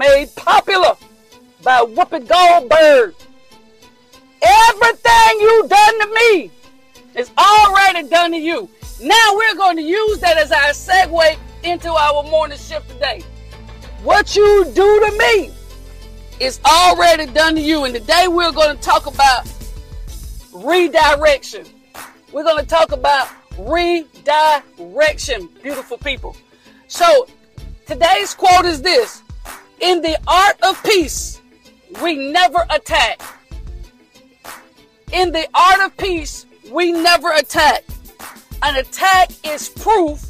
made popular by Whoopi Goldberg. Everything you done to me is already done to you. Now we're going to use that as our segue into our morning shift today. What you do to me is already done to you. And today we're going to talk about redirection. We're going to talk about redirection, beautiful people. So today's quote is this In the art of peace, we never attack. In the art of peace, we never attack. An attack is proof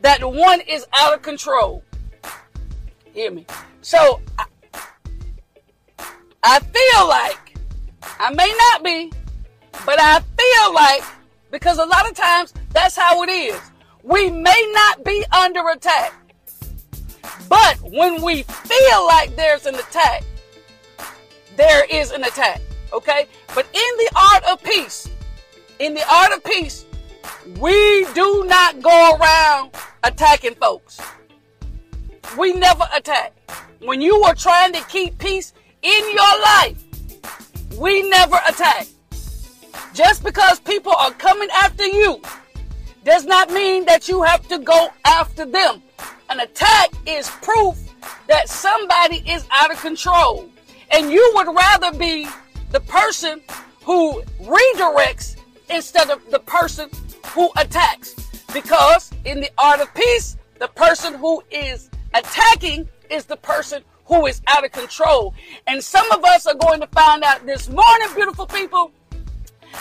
that one is out of control. Hear me. So I, I feel like I may not be, but I feel like because a lot of times that's how it is. We may not be under attack. But when we feel like there's an attack, there is an attack. Okay? But in the art of peace, in the art of peace, we do not go around attacking folks. We never attack. When you are trying to keep peace in your life, we never attack. Just because people are coming after you does not mean that you have to go after them. An attack is proof that somebody is out of control. And you would rather be the person who redirects instead of the person who attacks. Because in the art of peace, the person who is attacking is the person who is out of control. And some of us are going to find out this morning, beautiful people,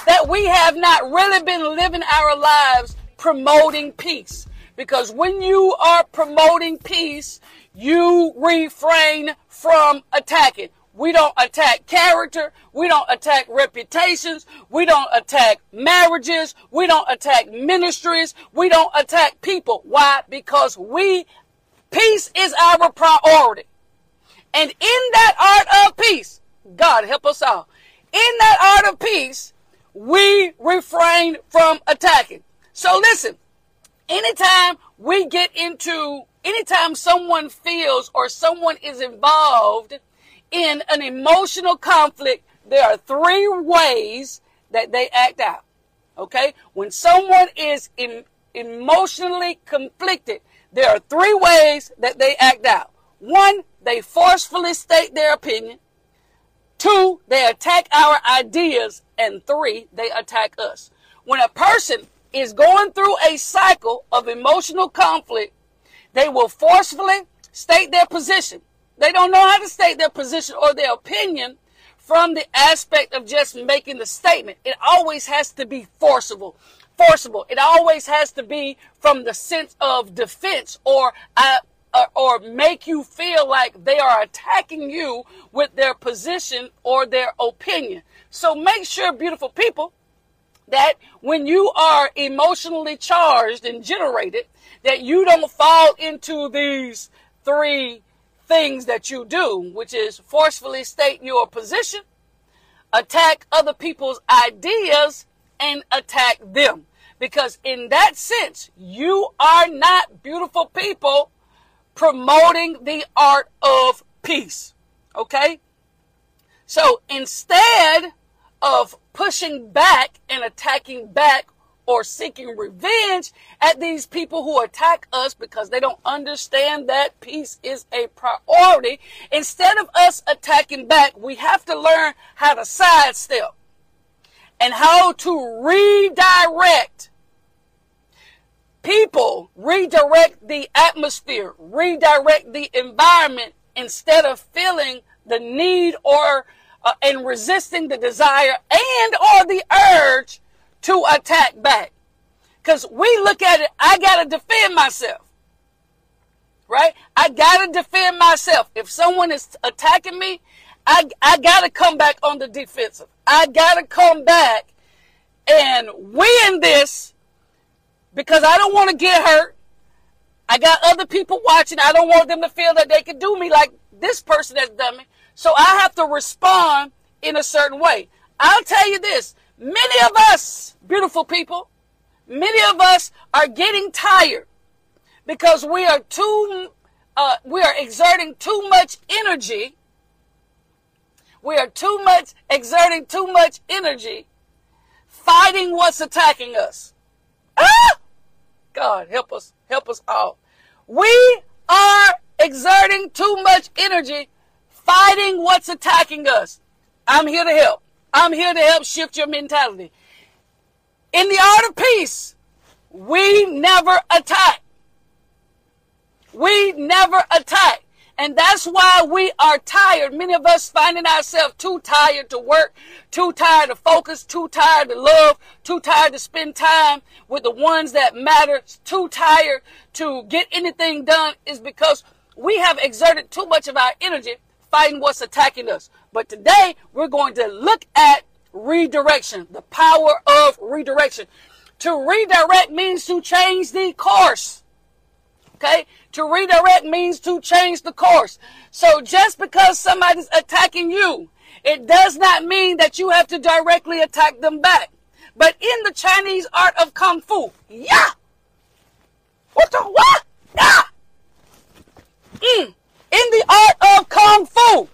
that we have not really been living our lives promoting peace. Because when you are promoting peace, you refrain from attacking. We don't attack character. We don't attack reputations. We don't attack marriages. We don't attack ministries. We don't attack people. Why? Because we, peace is our priority. And in that art of peace, God help us all. In that art of peace, we refrain from attacking. So listen, anytime we get into, anytime someone feels or someone is involved in an emotional conflict, there are three ways that they act out. Okay? When someone is emotionally conflicted, there are three ways that they act out. One, they forcefully state their opinion. Two, they attack our ideas. And three, they attack us. When a person is going through a cycle of emotional conflict, they will forcefully state their position. They don't know how to state their position or their opinion from the aspect of just making the statement. It always has to be forcible. Forcible. It always has to be from the sense of defense or uh, or, or make you feel like they are attacking you with their position or their opinion. So make sure, beautiful people, that when you are emotionally charged and generated, that you don't fall into these three things that you do, which is forcefully state your position, attack other people's ideas, and attack them. Because in that sense, you are not beautiful people promoting the art of peace. Okay? So instead of pushing back and attacking back or seeking revenge at these people who attack us because they don't understand that peace is a priority. Instead of us attacking back, we have to learn how to sidestep and how to redirect people, redirect the atmosphere, redirect the environment instead of feeling the need or uh, and resisting the desire and or the urge to attack back. Because we look at it, I got to defend myself. Right? I got to defend myself. If someone is attacking me, I, I got to come back on the defensive. I got to come back and win this because I don't want to get hurt. I got other people watching. I don't want them to feel that they can do me like this person has done me. So I have to respond in a certain way. I'll tell you this Many of us, beautiful people, many of us are getting tired because we are too uh, we are exerting too much energy. We are too much exerting too much energy fighting what's attacking us. Ah! God, help us, help us all. We are exerting too much energy fighting what's attacking us. I'm here to help. I'm here to help shift your mentality. In the art of peace, we never attack. We never attack. And that's why we are tired. Many of us finding ourselves too tired to work, too tired to focus, too tired to love, too tired to spend time with the ones that matter, too tired to get anything done is because we have exerted too much of our energy fighting what's attacking us. But today we're going to look at redirection, the power of redirection. To redirect means to change the course. Okay? To redirect means to change the course. So just because somebody's attacking you, it does not mean that you have to directly attack them back. But in the Chinese art of Kung Fu, yeah! What the what? Yeah! Mm. In the art of Kung Fu,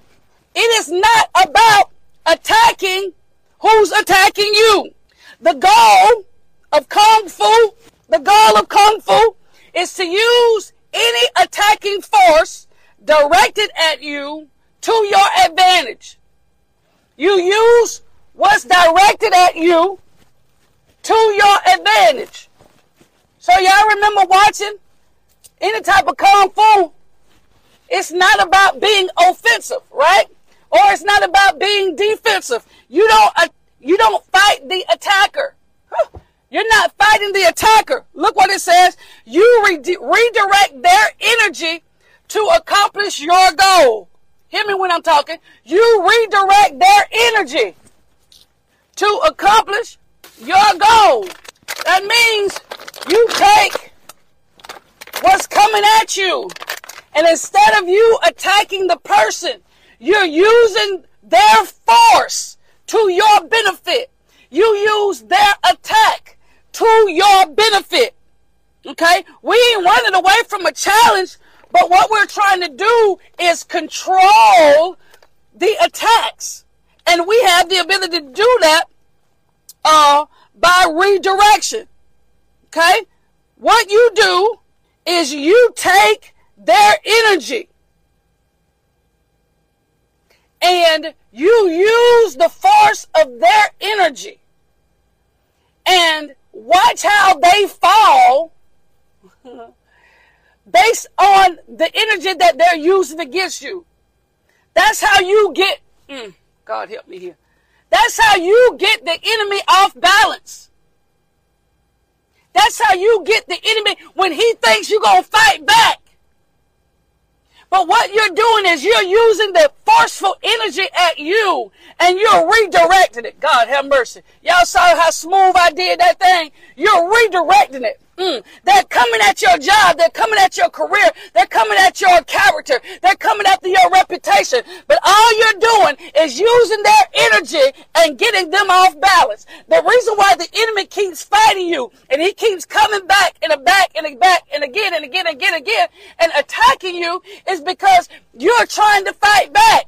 it is not about attacking who's attacking you. The goal of Kung Fu, the goal of Kung Fu is to use any attacking force directed at you to your advantage. You use what's directed at you to your advantage. So y'all remember watching any type of kung fu? It's not about being offensive, right? Or it's not about being defensive. You don't uh, you don't fight the attacker. You're not fighting the attacker. Look what it says. You re- redirect their energy to accomplish your goal. Hear me when I'm talking. You redirect their energy to accomplish your goal. That means you take what's coming at you. And instead of you attacking the person, you're using their force to your benefit. You use their attack to your benefit. Okay? We ain't running away from a challenge, but what we're trying to do is control the attacks. And we have the ability to do that uh, by redirection. Okay? What you do is you take their energy and you use the force of their energy and watch how they fall based on the energy that they're using against you. That's how you get, mm, God help me here. That's how you get the enemy off balance. That's how you get the enemy when he thinks you're going to fight back. But what you're doing is you're using the forceful energy at you and you're redirecting it. God have mercy. Y'all saw how smooth I did that thing? You're redirecting it. Mm. They're coming at your job. They're coming at your career. They're coming at your character. They're coming after your reputation. But all you're doing is using their energy and getting them off balance. The reason why the enemy keeps fighting you and he keeps coming back and back and back and again and again and again and again and attacking you is because you're trying to fight back.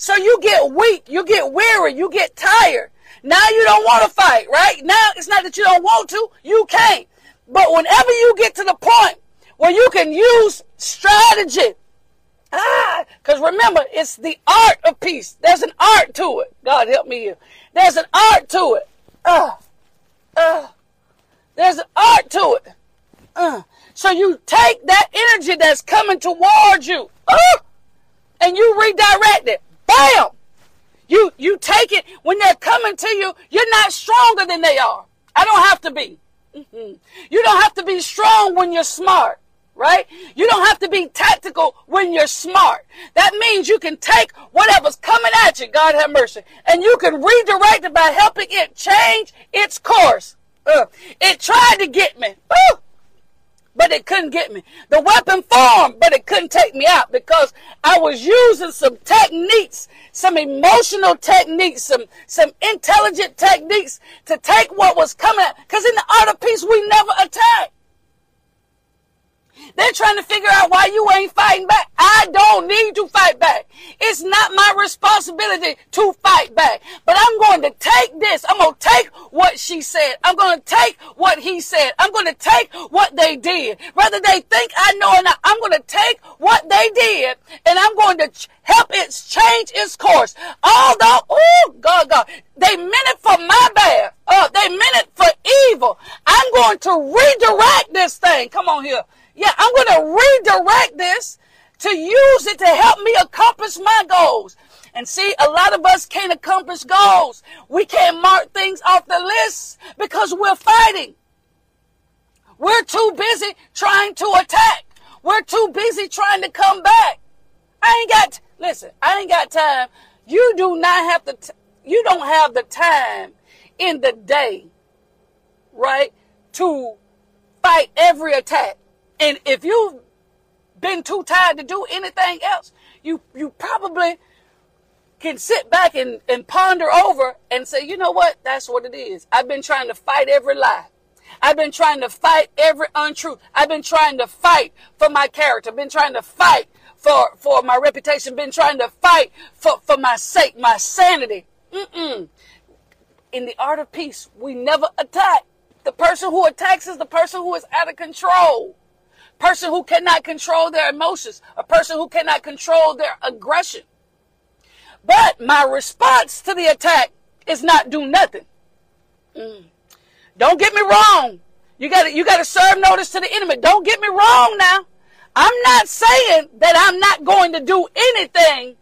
So you get weak, you get weary, you get tired. Now you don't want to fight, right? Now it's not that you don't want to, you can't. But whenever you get to the point where you can use strategy, ah, because remember, it's the art of peace. There's an art to it. God help me here. There's an art to it. Uh, uh, there's an art to it. Uh. So you take that energy that's coming towards you, uh, and you redirect it. Bam! You you take it when they're coming to you. You're not stronger than they are. I don't have to be. You don't have to be strong when you're smart, right? You don't have to be tactical when you're smart. That means you can take whatever's coming at you, God have mercy, and you can redirect it by helping it change its course. Uh, it tried to get me. Ooh but it couldn't get me. The weapon formed, but it couldn't take me out because I was using some techniques, some emotional techniques, some, some intelligent techniques to take what was coming Because in the art of peace, we never attack. They're trying to figure out why you ain't fighting back. I don't need to fight back. It's not my responsibility to fight back. But I'm going to take this. I'm going to take what she said. I'm going to take what he said. I'm going to take what they did. Whether they think I know or not, I'm going to take what they did and I'm going to help it change its course. Although, oh, God, God, they meant it for my bad. Uh, they meant it for evil. I'm going to redirect this thing. Come on here. Yeah, I'm going to redirect this to use it to help me accomplish my goals. And see, a lot of us can't accomplish goals. We can't mark things off the list because we're fighting. We're too busy trying to attack. We're too busy trying to come back. I ain't got, listen, I ain't got time. You do not have to, t- you don't have the time in the day, right, to fight every attack. And if you've been too tired to do anything else, you, you probably can sit back and, and ponder over and say, you know what? That's what it is. I've been trying to fight every lie. I've been trying to fight every untruth. I've been trying to fight for my character. Been trying to fight for, for my reputation. Been trying to fight for, for my sake, my sanity. Mm-mm. In the art of peace, we never attack. The person who attacks is the person who is out of control person who cannot control their emotions, a person who cannot control their aggression. But my response to the attack is not do nothing. Mm. Don't get me wrong. You got you got to serve notice to the enemy. Don't get me wrong now. I'm not saying that I'm not going to do anything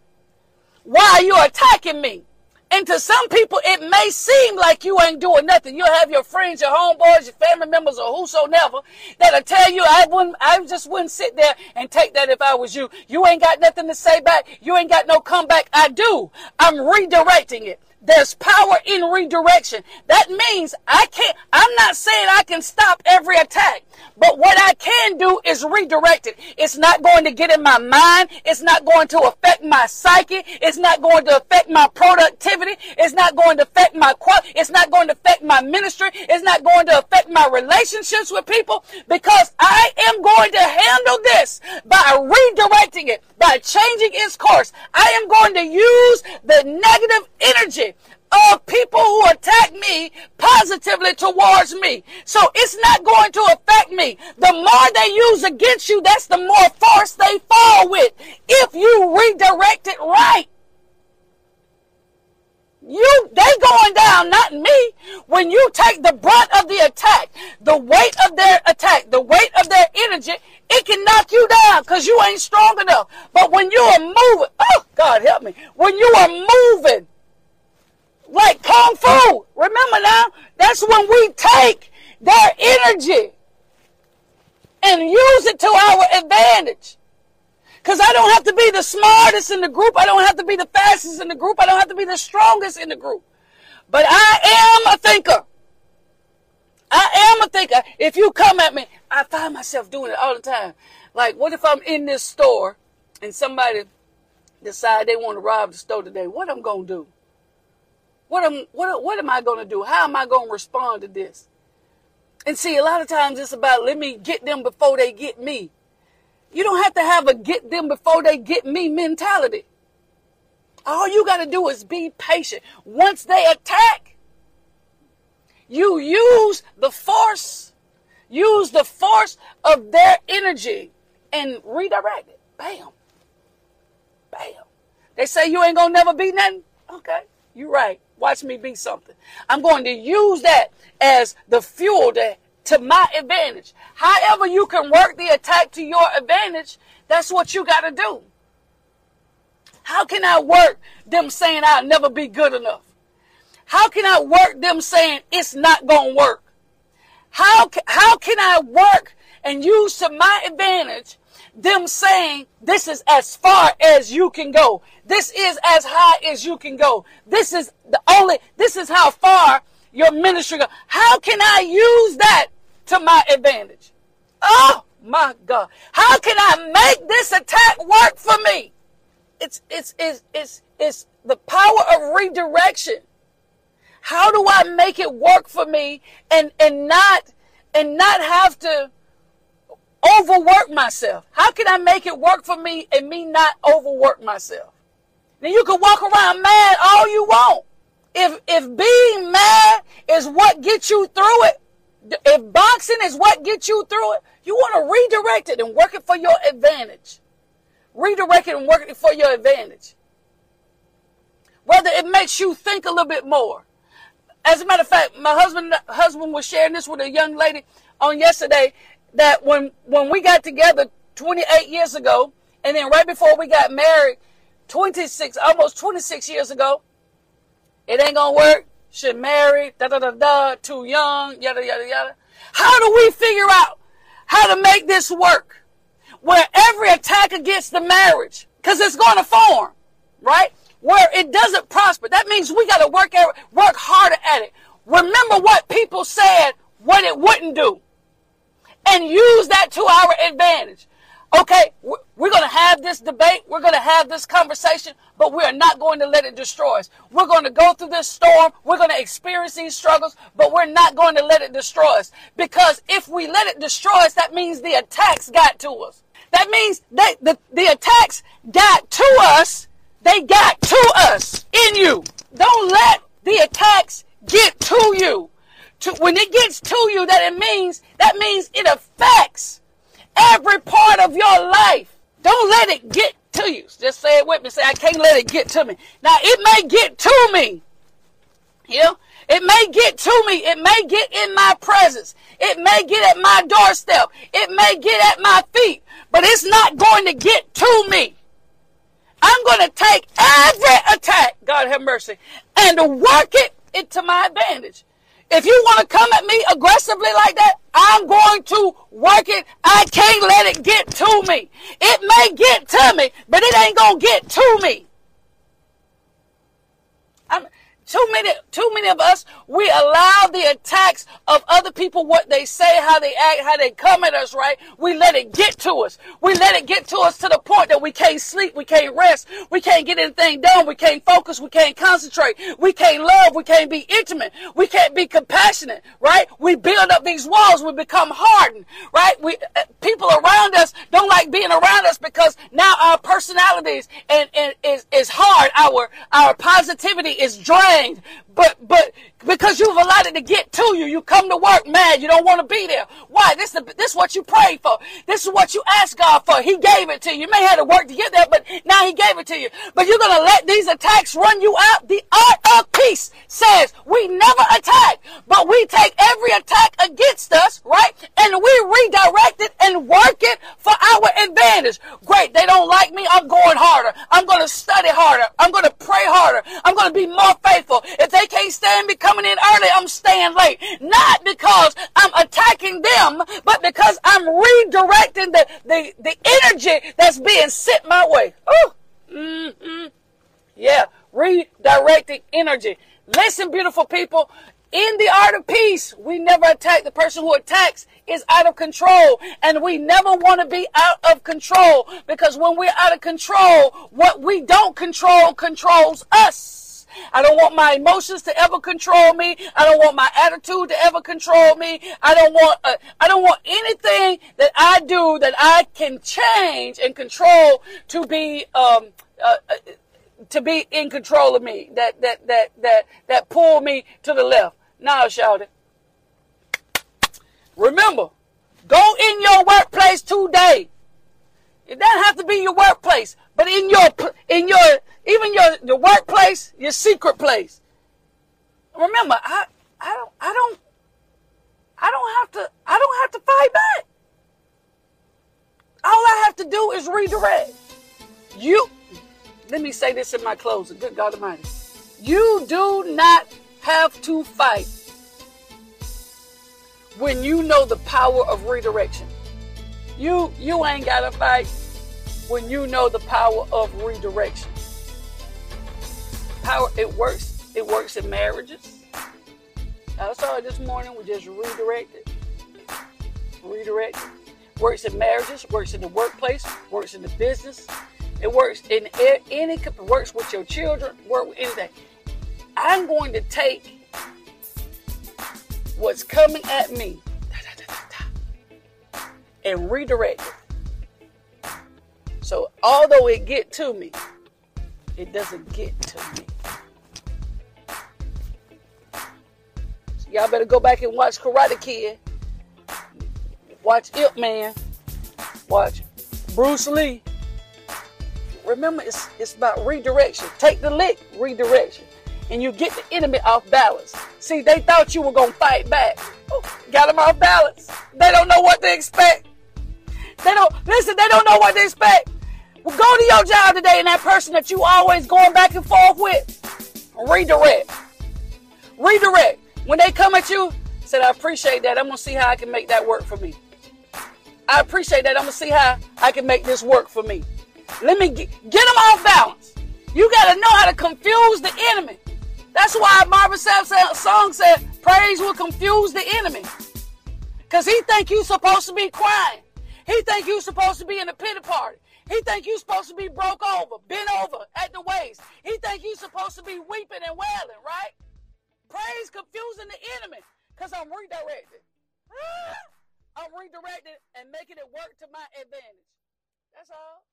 while you're attacking me. And to some people, it may seem like you ain't doing nothing. You'll have your friends, your homeboys, your family members, or whosoever that'll tell you, I wouldn't, I just wouldn't sit there and take that if I was you. You ain't got nothing to say back. You ain't got no comeback. I do. I'm redirecting it. There's power in redirection. That means I can't, I'm not saying I can stop every attack, but what I can do is redirect it. It's not going to get in my mind. It's not going to affect my psyche. It's not going to affect my productivity. It's not going to affect my quality. It's not going to affect my ministry. It's not going to affect my relationships with people because I am going to handle this by redirecting it, by changing its course. I am going to use the negative energy of people who attack me positively towards me. So it's not going to affect me. The more they use against you, that's the more force they fall with. If you redirect it right. You, they going down, not me. When you take the brunt of the attack, the weight of their attack, the weight of their energy, it can knock you down because you ain't strong enough. But when you are moving, oh, God help me. When you are moving, like kung fu. Remember now, that's when we take their energy and use it to our advantage. Because I don't have to be the smartest in the group. I don't have to be the fastest in the group. I don't have to be the strongest in the group. But I am a thinker. I am a thinker. If you come at me, I find myself doing it all the time. Like, what if I'm in this store and somebody decide they want to rob the store today? What I'm going to do? What am what what am I going to do? How am I going to respond to this? And see, a lot of times it's about let me get them before they get me. You don't have to have a get them before they get me mentality. All you got to do is be patient. Once they attack, you use the force, use the force of their energy and redirect it. Bam. Bam. They say you ain't gonna never be nothing. Okay, you're right. Watch me be something. I'm going to use that as the fuel to, to my advantage. However, you can work the attack to your advantage, that's what you got to do. How can I work them saying I'll never be good enough? How can I work them saying it's not going to work? How, how can I work and use to my advantage them saying this is as far as you can go. This is as high as you can go. This is the only, this is how far your ministry goes. How can I use that to my advantage? Oh my God. How can I make this attack work for me? It's, it's, it's, it's, it's the power of redirection. How do I make it work for me and, and not, and not have to overwork myself? How can I make it work for me and me not overwork myself? Then you can walk around mad all you want. If if being mad is what gets you through it, if boxing is what gets you through it, you want to redirect it and work it for your advantage. Redirect it and work it for your advantage. Whether it makes you think a little bit more. As a matter of fact, my husband husband was sharing this with a young lady on yesterday that when when we got together 28 years ago, and then right before we got married, 26 almost 26 years ago, it ain't gonna work. Should marry, da da da da, too young, yada yada yada. How do we figure out how to make this work? Where every attack against the marriage, because it's to form, right? Where it doesn't prosper. That means we got to work at, work harder at it. Remember what people said, what it wouldn't do, and use that to our advantage. Okay, we're going to have this debate. We're going to have this conversation, but we're not going to let it destroy us. We're going to go through this storm. We're going to experience these struggles, but we're not going to let it destroy us. Because if we let it destroy us, that means the attacks got to us. That means that the, the attacks got to us. They got to us in you. Don't let the attacks get to you. To, when it gets to you, that it means, that means it affects every part of your life. Don't let it get to you. Just say it with me. Say, I can't let it get to me. Now, it may get to me. You it may get to me. It may get in my presence. It may get at my doorstep. It may get at my feet, but it's not going to get to me. I'm going to take every attack, God have mercy, and work it into my advantage. If you want to come at me aggressively like that, I'm going to work it. I can't let it get to me. It may get to me, but it ain't going to get to me. I'm, too many, too many of us, we allow the attacks of other people, what they say, how they act, how they come at us, right? We let it get to us. We let it get to us to the point that we can't sleep, we can't rest, we can't get anything done, we can't focus, we can't concentrate, we can't love, we can't be intimate, we can't be compassionate, right? We build up these walls, we become hardened, right? We, uh, people around us don't like being around us because now our personalities and, and is, is hard. Our, our positivity is drained things but but because you've allowed it to get to you, you come to work mad. You don't want to be there. Why? This is this is what you prayed for. This is what you asked God for. He gave it to you. You may have to work to get there, but now He gave it to you. But you're gonna let these attacks run you out. The art of peace says we never attack, but we take every attack against us, right? And we redirect it and work it for our advantage. Great. They don't like me. I'm going harder. I'm gonna study harder. I'm gonna pray harder. I'm gonna be more faithful. If they can't stand me coming in early, I'm staying late. Not because I'm attacking them, but because I'm redirecting the, the, the energy that's being sent my way. Oh, mm-hmm. yeah, redirecting energy. Listen, beautiful people. In the art of peace, we never attack. The person who attacks is out of control. And we never want to be out of control because when we're out of control, what we don't control controls us. I don't want my emotions to ever control me. I don't want my attitude to ever control me. I don't want uh, I don't want anything that I do that I can change and control to be um, uh, uh, to be in control of me. That that that that that pull me to the left. Now, shout it. Remember, go in your workplace today. It doesn't have to be your workplace, but in your in your even your the workplace, your secret place. Remember, I I don't I don't I don't have to I don't have to fight back. All I have to do is redirect. You let me say this in my closing. Good God Almighty. You do not have to fight when you know the power of redirection. You you ain't gotta fight when you know the power of redirection power it works. It works in marriages. I saw it this morning. We just redirected. Redirected. Works in marriages. Works in the workplace. Works in the business. It works in any. Works with your children. Work with anything. I'm going to take what's coming at me and redirect it. So although it get to me, it doesn't get to me. Y'all better go back and watch Karate Kid. Watch Ip Man. Watch Bruce Lee. Remember, it's, it's about redirection. Take the lick, redirection. And you get the enemy off balance. See, they thought you were going to fight back. Oh, got them off balance. They don't know what to expect. They don't, listen, they don't know what to expect. Well, go to your job today and that person that you always going back and forth with, redirect. Redirect. When they come at you, said, I appreciate that. I'm going to see how I can make that work for me. I appreciate that. I'm going to see how I can make this work for me. Let me get, get them off balance. You got to know how to confuse the enemy. That's why Marvin song said, praise will confuse the enemy. Because he think you supposed to be crying. He think you supposed to be in a pity party. He think you supposed to be broke over, bent over at the waist. He think you supposed to be weeping and wailing, right? Praise confusing the enemy because I'm redirected. I'm redirected and making it work to my advantage. That's all.